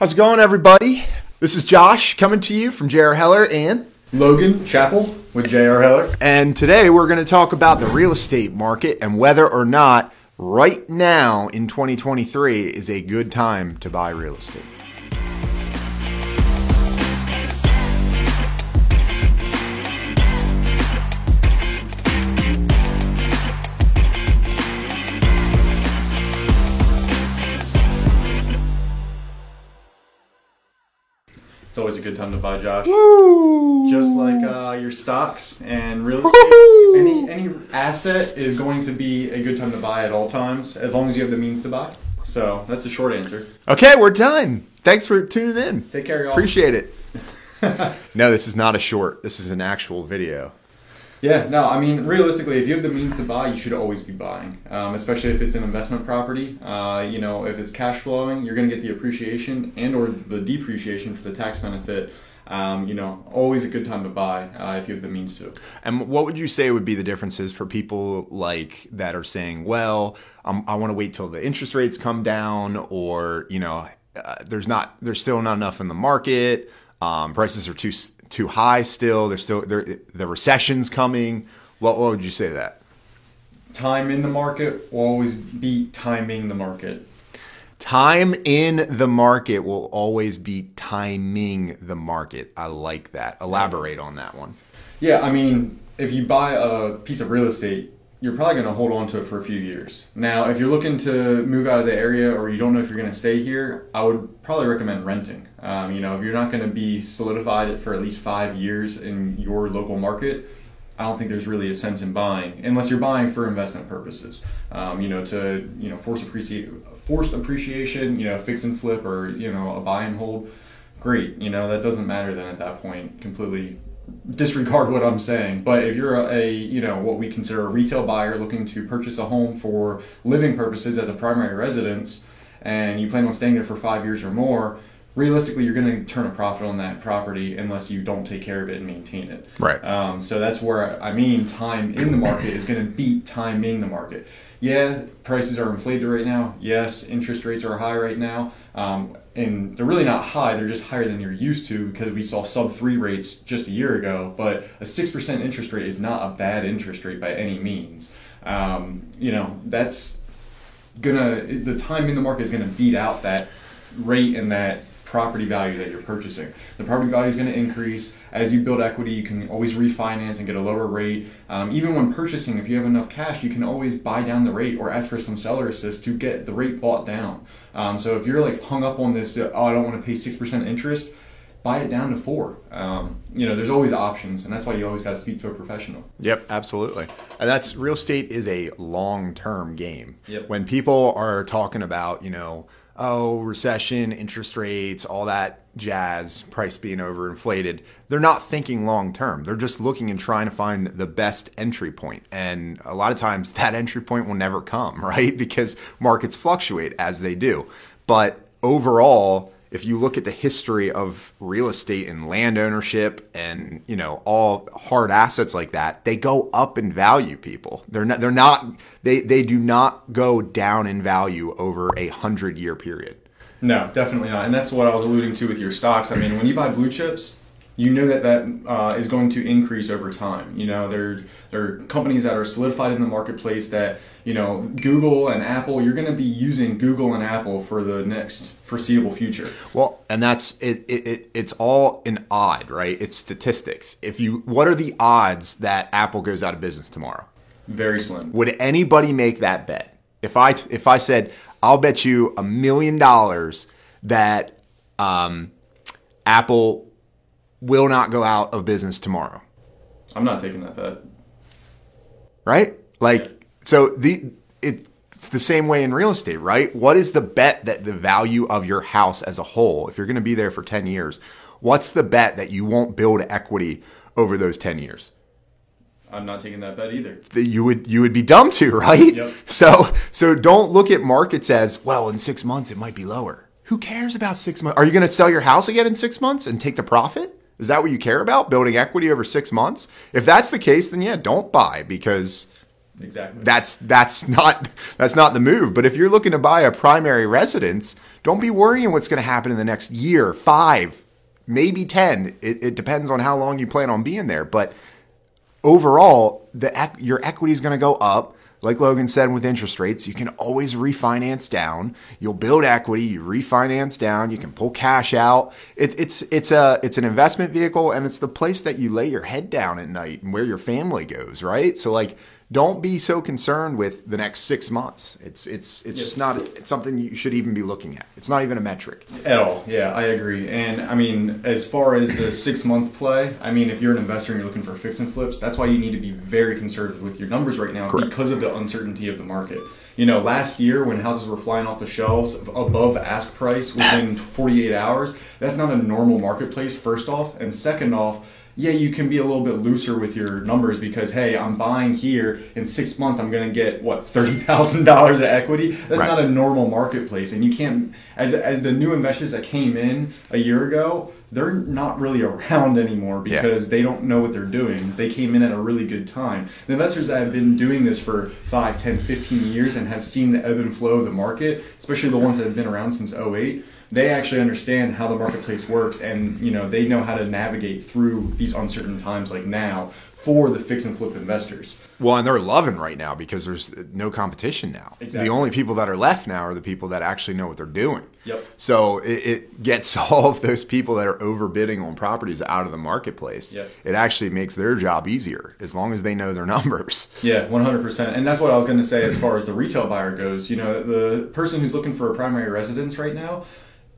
How's it going, everybody? This is Josh coming to you from J.R. Heller and Logan Chapel with J.R. Heller. and today we're going to talk about the real estate market and whether or not right now in 2023 is a good time to buy real estate. It's always a good time to buy, Josh. Woo! Just like uh, your stocks and real estate, any any asset is going to be a good time to buy at all times, as long as you have the means to buy. So that's the short answer. Okay, we're done. Thanks for tuning in. Take care, y'all. Appreciate it. no, this is not a short. This is an actual video. Yeah, no, I mean, realistically, if you have the means to buy, you should always be buying, um, especially if it's an investment property. Uh, you know, if it's cash flowing, you're going to get the appreciation and or the depreciation for the tax benefit. Um, you know, always a good time to buy uh, if you have the means to. And what would you say would be the differences for people like that are saying, well, I want to wait till the interest rates come down, or you know, uh, there's not, there's still not enough in the market. Um, prices are too too high still. There's still there, the recession's coming. What, what would you say to that? Time in the market will always beat timing the market. Time in the market will always be timing the market. I like that. Elaborate on that one. Yeah, I mean, if you buy a piece of real estate, you're probably going to hold on to it for a few years. Now, if you're looking to move out of the area or you don't know if you're going to stay here, I would probably recommend renting. Um, you know, if you're not going to be solidified for at least five years in your local market, I don't think there's really a sense in buying unless you're buying for investment purposes. Um, you know, to you know force appreciate forced appreciation, you know, fix and flip or you know a buy and hold. Great, you know that doesn't matter then at that point. Completely disregard what I'm saying. But if you're a, a, you know what we consider a retail buyer looking to purchase a home for living purposes as a primary residence, and you plan on staying there for five years or more, realistically you're going to turn a profit on that property unless you don't take care of it and maintain it. Right. Um, so that's where I mean time in the market is going to beat timing the market. Yeah, prices are inflated right now. Yes, interest rates are high right now. Um, and they're really not high, they're just higher than you're used to because we saw sub 3 rates just a year ago. But a 6% interest rate is not a bad interest rate by any means. Um, you know, that's gonna, the time in the market is gonna beat out that rate and that property value that you're purchasing. The property value is going to increase as you build equity. You can always refinance and get a lower rate. Um, even when purchasing, if you have enough cash, you can always buy down the rate or ask for some seller assist to get the rate bought down. Um, so if you're like hung up on this, oh, I don't want to pay six percent interest. Buy it down to four. Um, you know, there's always options, and that's why you always got to speak to a professional. Yep, absolutely. And that's real estate is a long term game. Yep. When people are talking about, you know, oh, recession, interest rates, all that jazz, price being overinflated, they're not thinking long term. They're just looking and trying to find the best entry point. And a lot of times that entry point will never come, right? Because markets fluctuate as they do. But overall, if you look at the history of real estate and land ownership and you know all hard assets like that they go up in value people they're not they're not they they do not go down in value over a hundred year period No, definitely not. And that's what I was alluding to with your stocks. I mean, when you buy blue chips, you know that that uh, is going to increase over time. You know, there there are companies that are solidified in the marketplace that you know Google and Apple. You're going to be using Google and Apple for the next foreseeable future. well and that's it, it, it it's all an odd right it's statistics if you what are the odds that apple goes out of business tomorrow Very slim. Would anybody make that bet? If I if I said I'll bet you a million dollars that um, Apple will not go out of business tomorrow, I'm not taking that bet. right? Like Yeah. so the it, it's the same way in real estate, right? What is the bet that the value of your house as a whole, if you're going to be there for 10 years, what's the bet that you won't build equity over those 10 years? I'm not taking that bet either. that you would you would be dumb to, right? Yep. So so don't look at markets as well. In six months, it might be lower. Who cares about six months? Are you going to sell your house again in six months and take the profit? Is that what you care about? Building equity over six months? If that's the case, then yeah, don't buy because Exactly. that's that's not that's not the move. But if you're looking to buy a primary residence, Don't be worrying what's going to happen in the next year, five, maybe 10. It, it depends on how long you plan on being there. But overall, the your equity is going to go up. Like Logan said, with interest rates, you can always refinance down. You'll build equity, you refinance down. You can pull cash out. It, it's it's a it's an investment vehicle, and it's the place that you lay your head down at night and where your family goes. Right. So like don't be so concerned with the next six months. It's it's it's just not it's something you should even be looking at. It's not even a metric at all. Yeah, I agree. And I mean, as far as the six month play, I mean, if you're an investor and you're looking for fix and flips, that's why you need to be very conservative with your numbers right now Correct. because of the uncertainty of the market. You know, last year when houses were flying off the shelves above ask price within 48 hours, that's not a normal marketplace. First off, and second off yeah, you can be a little bit looser with your numbers because hey, I'm buying here in six months. I'm going to get what thirty thousand dollars of equity. That's right. not a normal marketplace, and you can't. As as the new investors that came in a year ago, they're not really around anymore because yeah. they don't know what they're doing. They came in at a really good time. The investors that have been doing this for 5, 10, 15 years and have seen the ebb and flow of the market, especially the ones that have been around since 08, they actually understand how the marketplace works and you know they know how to navigate through these uncertain times like now for the fix and flip investors. Well, and they're loving right now because there's no competition now. Exactly. The only people that are left now are the people that actually know what they're doing. Yep. So it, it gets all of those people that are overbidding on properties out of the marketplace. Yep. It actually makes their job easier as long as they know their numbers. Yeah, 100%. And that's what I was going to say as far as the retail buyer goes. You know, the person who's looking for a primary residence right now,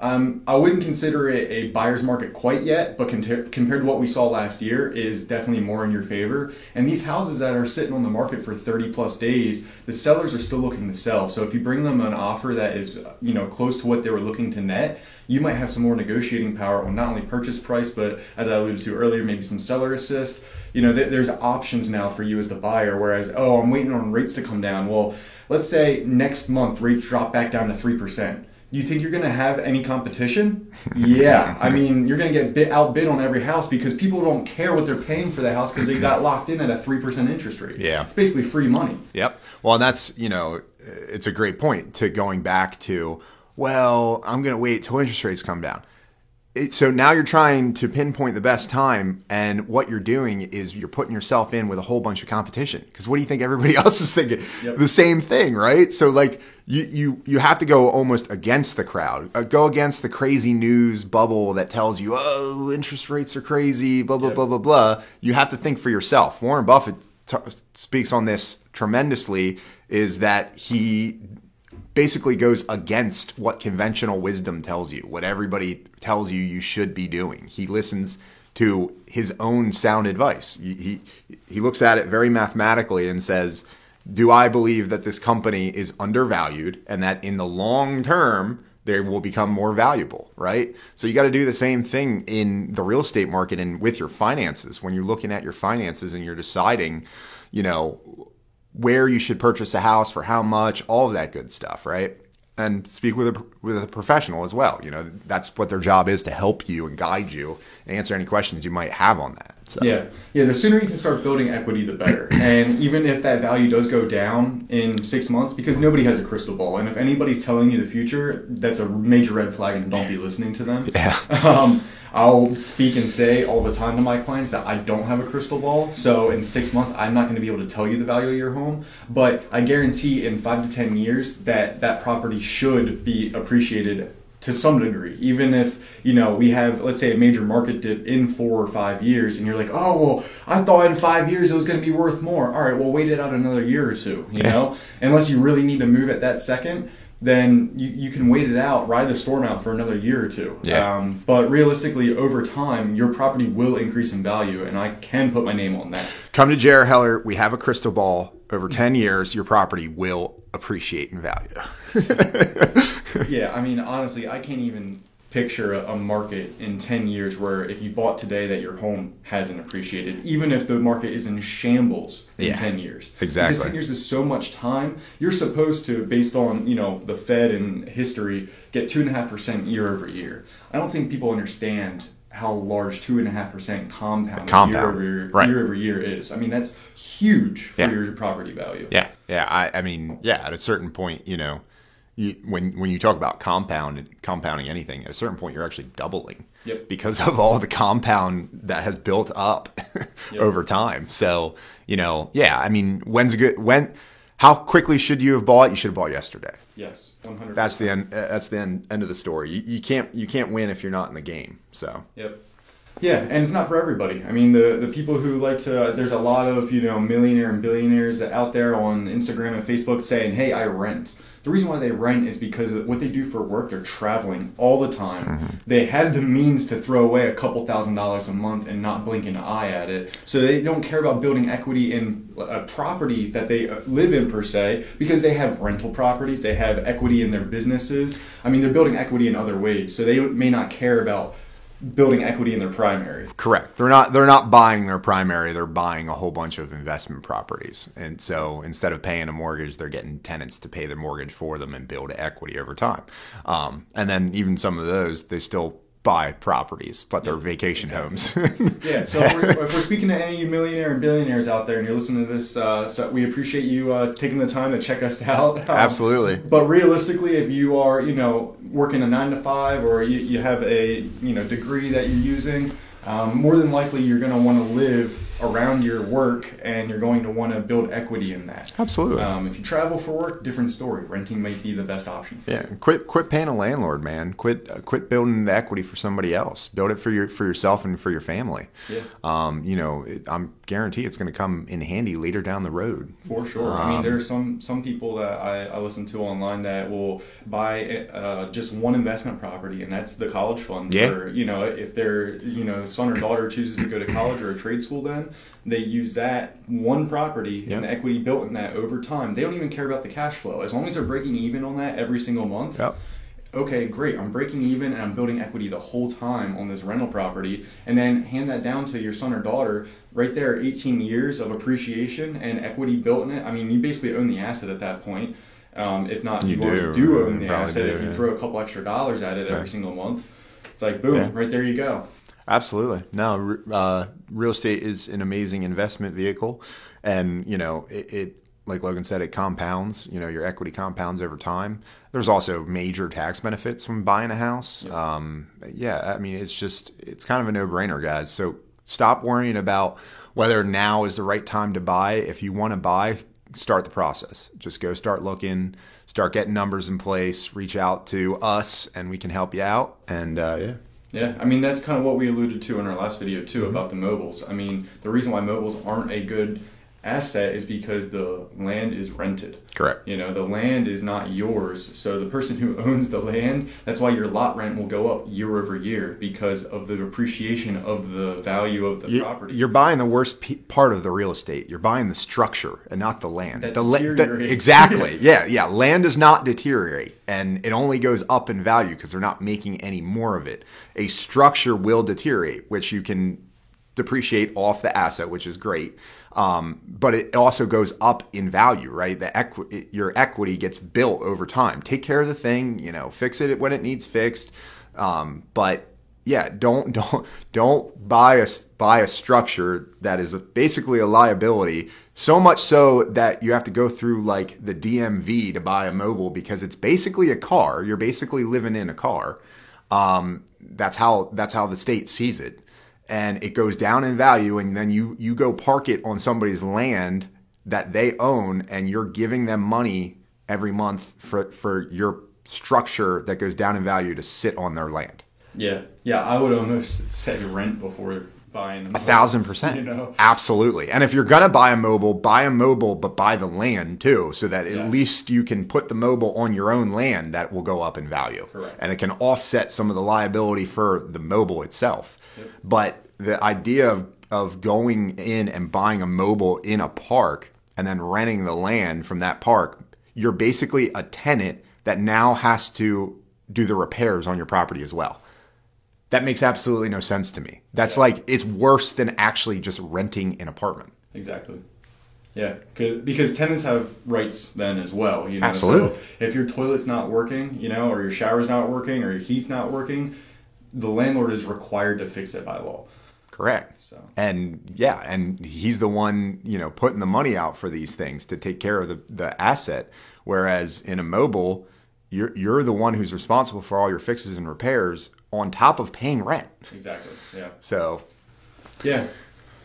um, I wouldn't consider it a buyer's market quite yet, but compared to what we saw last year, is definitely more in your favor. And these houses that are sitting on the market for 30 plus days, the sellers are still looking to sell. So if you bring them an offer that is, you know, close to what they were looking to net, you might have some more negotiating power on not only purchase price, but as I alluded to earlier, maybe some seller assist. You know, th- there's options now for you as the buyer. Whereas, oh, I'm waiting on rates to come down. Well, let's say next month rates drop back down to three percent you think you're going to have any competition? Yeah. I mean, you're going to get bit outbid on every house because people don't care what they're paying for the house because they got locked in at a 3% interest rate. Yeah. It's basically free money. Yep. Well, and that's, you know, it's a great point to going back to, well, I'm going to wait till interest rates come down it, so now you're trying to pinpoint the best time, and what you're doing is you're putting yourself in with a whole bunch of competition. Because what do you think everybody else is thinking? Yep. The same thing, right? So like you you you have to go almost against the crowd, uh, go against the crazy news bubble that tells you, oh, interest rates are crazy, blah blah yep. blah blah blah. You have to think for yourself. Warren Buffett t- speaks on this tremendously. Is that he basically goes against what conventional wisdom tells you, what everybody tells you you should be doing. He listens to his own sound advice. He, he, he looks at it very mathematically and says, Do I believe that this company is undervalued and that in the long term, they will become more valuable, right? So you got to do the same thing in the real estate market and with your finances. When you're looking at your finances and you're deciding, you know, where you should purchase a house for how much, all of that good stuff, right? And speak with a with a professional as well. You know, that's what their job is to help you and guide you and answer any questions you might have on that. So. Yeah, yeah. The sooner you can start building equity, the better. and even if that value does go down in six months, because nobody has a crystal ball, and if anybody's telling you the future, that's a major red flag, and don't be listening to them. Yeah. Um, I'll speak and say all the time to my clients that I don't have a crystal ball. So in six months, I'm not going to be able to tell you the value of your home. But I guarantee in five to 10 years that that property should be appreciated to some degree even if you know we have let's say a major market dip in four or five years and you're like oh well i thought in five years it was going to be worth more all right well wait it out another year or two you yeah. know unless you really need to move at that second then you, you can wait it out, ride the storm out for another year or two. Yeah. Um, but realistically, over time, your property will increase in value, and I can put my name on that. Come to J.R. Heller. We have a crystal ball. Over 10 years, your property will appreciate in value. yeah, I mean, honestly, I can't even picture a, market in 10 years where if you bought today that your home hasn't appreciated even if the market is in shambles in yeah, 10 years. Exactly. because 10 years is so much time you're supposed to based on you know the fed and history get 2.5% year over year. I don't think people understand how large 2.5% compound, compound. Year, over year, right. year over year is. I mean that's huge for yeah. your property value. Yeah. Yeah. I, I mean yeah at a certain point you know you, when when you talk about compound compounding anything, at a certain point you're actually doubling Yep. because of all the compound that has built up over time. So you know, yeah, I mean, when's a good when? How quickly should you have bought? You should have bought yesterday. Yes, 100. That's the end. That's the end, end of the story. You, you can't you can't win if you're not in the game. So Yep. Yeah, and it's not for everybody. I mean, the the people who like to there's a lot of you know millionaire and billionaires out there on Instagram and Facebook saying, "Hey, I rent." The reason why they rent is because what they do for work, they're traveling all the time. They have the means to throw away a couple thousand dollars a month and not blink an eye at it. So they don't care about building equity in a property that they uh, live in per se because they have rental properties, they have equity in their businesses. I mean, they're building equity in other ways. So they may not care about building equity in their primary. Correct. They're not they're not buying their primary, they're buying a whole bunch of investment properties. And so instead of paying a mortgage, they're getting tenants to pay the mortgage for them and build equity over time. Um, and then even some of those, they still buy properties, but they're vacation homes. Yeah, so if we're, if we're speaking to any of you millionaire and billionaires out there and you're listening to this, uh, so we appreciate you uh, taking the time to check us out. Um, Absolutely. But realistically, if you are, you know, working a nine to five or you, you have a, you know, degree that you're using, um, more than likely you're going to want to live around your work and you're going to want to build equity in that. Absolutely. Um, if you travel for work, different story. Renting might be the best option for Yeah, quit quit paying a landlord, man. Quit uh, quit building the equity for somebody else. Build it for your for yourself and for your family. Yeah. Um, you know, it, I'm guarantee it's going to come in handy later down the road. For sure. I mean, there are some some people that I, I listen to online that will buy uh, just one investment property, and that's the college fund. Yeah. Or you know, if their you know son or daughter chooses to go to college or a trade school, then they use that one property and the equity built in that over time. They don't even care about the cash flow as long as they're breaking even on that every single month Yep. okay, great, I'm breaking even and I'm building equity the whole time on this rental property, and then hand that down to your son or daughter. Right there, 18 years of appreciation and equity built in it. I mean, you basically own the asset at that point. Um, if not, You you, do. do own the asset do, if you yeah. throw a couple extra dollars at it every Right. single month. It's like, boom, Yeah. right there you go. Absolutely. No, uh, real estate is an amazing investment vehicle, and you know it, it. Like Logan said, it compounds. You know, your equity compounds over time. There's also major tax benefits from buying a house. Um, yeah, I mean, it's just it's kind of a no-brainer, guys. So stop worrying about whether now is the right time to buy. If you want to buy, start the process. Just go start looking, start getting numbers in place. Reach out to us, and we can help you out. And uh, yeah. Yeah, I mean that's kind of what we alluded to in our last video too Mm-hmm. about the mobiles. I mean, the reason why mobiles aren't a good asset is because the land is rented. Correct. You know, the land is not yours. So the person who owns the land, that's why your lot rent will go up year over year because of the appreciation of the value of the You- property. You're buying the worst pe- part of the real estate. You're buying the structure and not the land. That the la- exactly. yeah, yeah. Land does not deteriorate, and it only goes up in value because they're not making any more of it. A structure will deteriorate, which you can depreciate off the asset, which is great. Um, but it also goes up in value, right? The equi- your equity gets built over time. Take care of the thing, you know, fix it when it needs fixed. Um, but yeah, don't don't don't buy a buy a structure that is basically a liability. So much so that you have to go through like the DMV to buy a mobile because it's basically a car. You're basically living in a car. Um, that's how that's how the state sees it, and it goes down in value. And then you you go park it on somebody's land that they own, and you're giving them money every month for for your structure that goes down in value to sit on their land. yeah, yeah, I would almost say rent before buying A a thousand percent. You know, Absolutely. And if you're going to buy a mobile, buy a mobile, but buy the land too, so that at Yes. least you can put the mobile on your own land that will go up in value. Correct. And it can offset some of the liability for the mobile itself. But the idea of, of going in and buying a mobile in a park and then renting the land from that park, you're basically a tenant that now has to do the repairs on your property as well. That makes absolutely no sense to me. That's like it's worse than actually just renting an apartment. Exactly. Yeah, because tenants have rights then as well. You know, Absolutely. So if your toilet's not working, you know, or your shower's not working, or your heat's not working, the landlord is required to fix it by law. Correct. So And yeah, and he's the one, you know, putting the money out for these things to take care of the, the asset. Whereas in a mobile, you're you're the one who's responsible for all your fixes and repairs on top of paying rent. Exactly. Yeah. So Yeah.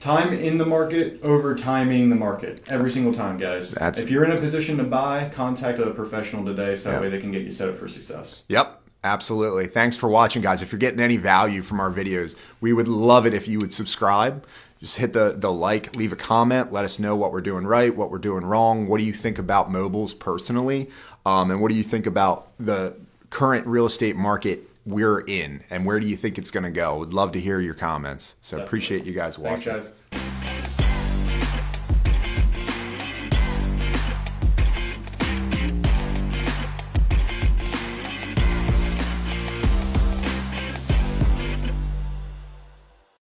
Time in the market over timing the market every single time, guys. That's- if you're in a position to buy, contact a professional today so that way they can get you set up for success. Yep, absolutely. Thanks for watching, guys. If you're getting any value from our videos, we would love it if you would subscribe. Just hit the, the like, leave a comment, let us know what we're doing right, what we're doing wrong. What do you think about mobiles personally? Um, and what do you think about the current real estate market we're in? And where do you think it's going to go? Would love to hear your comments. So appreciate you guys Thanks, watching. guys.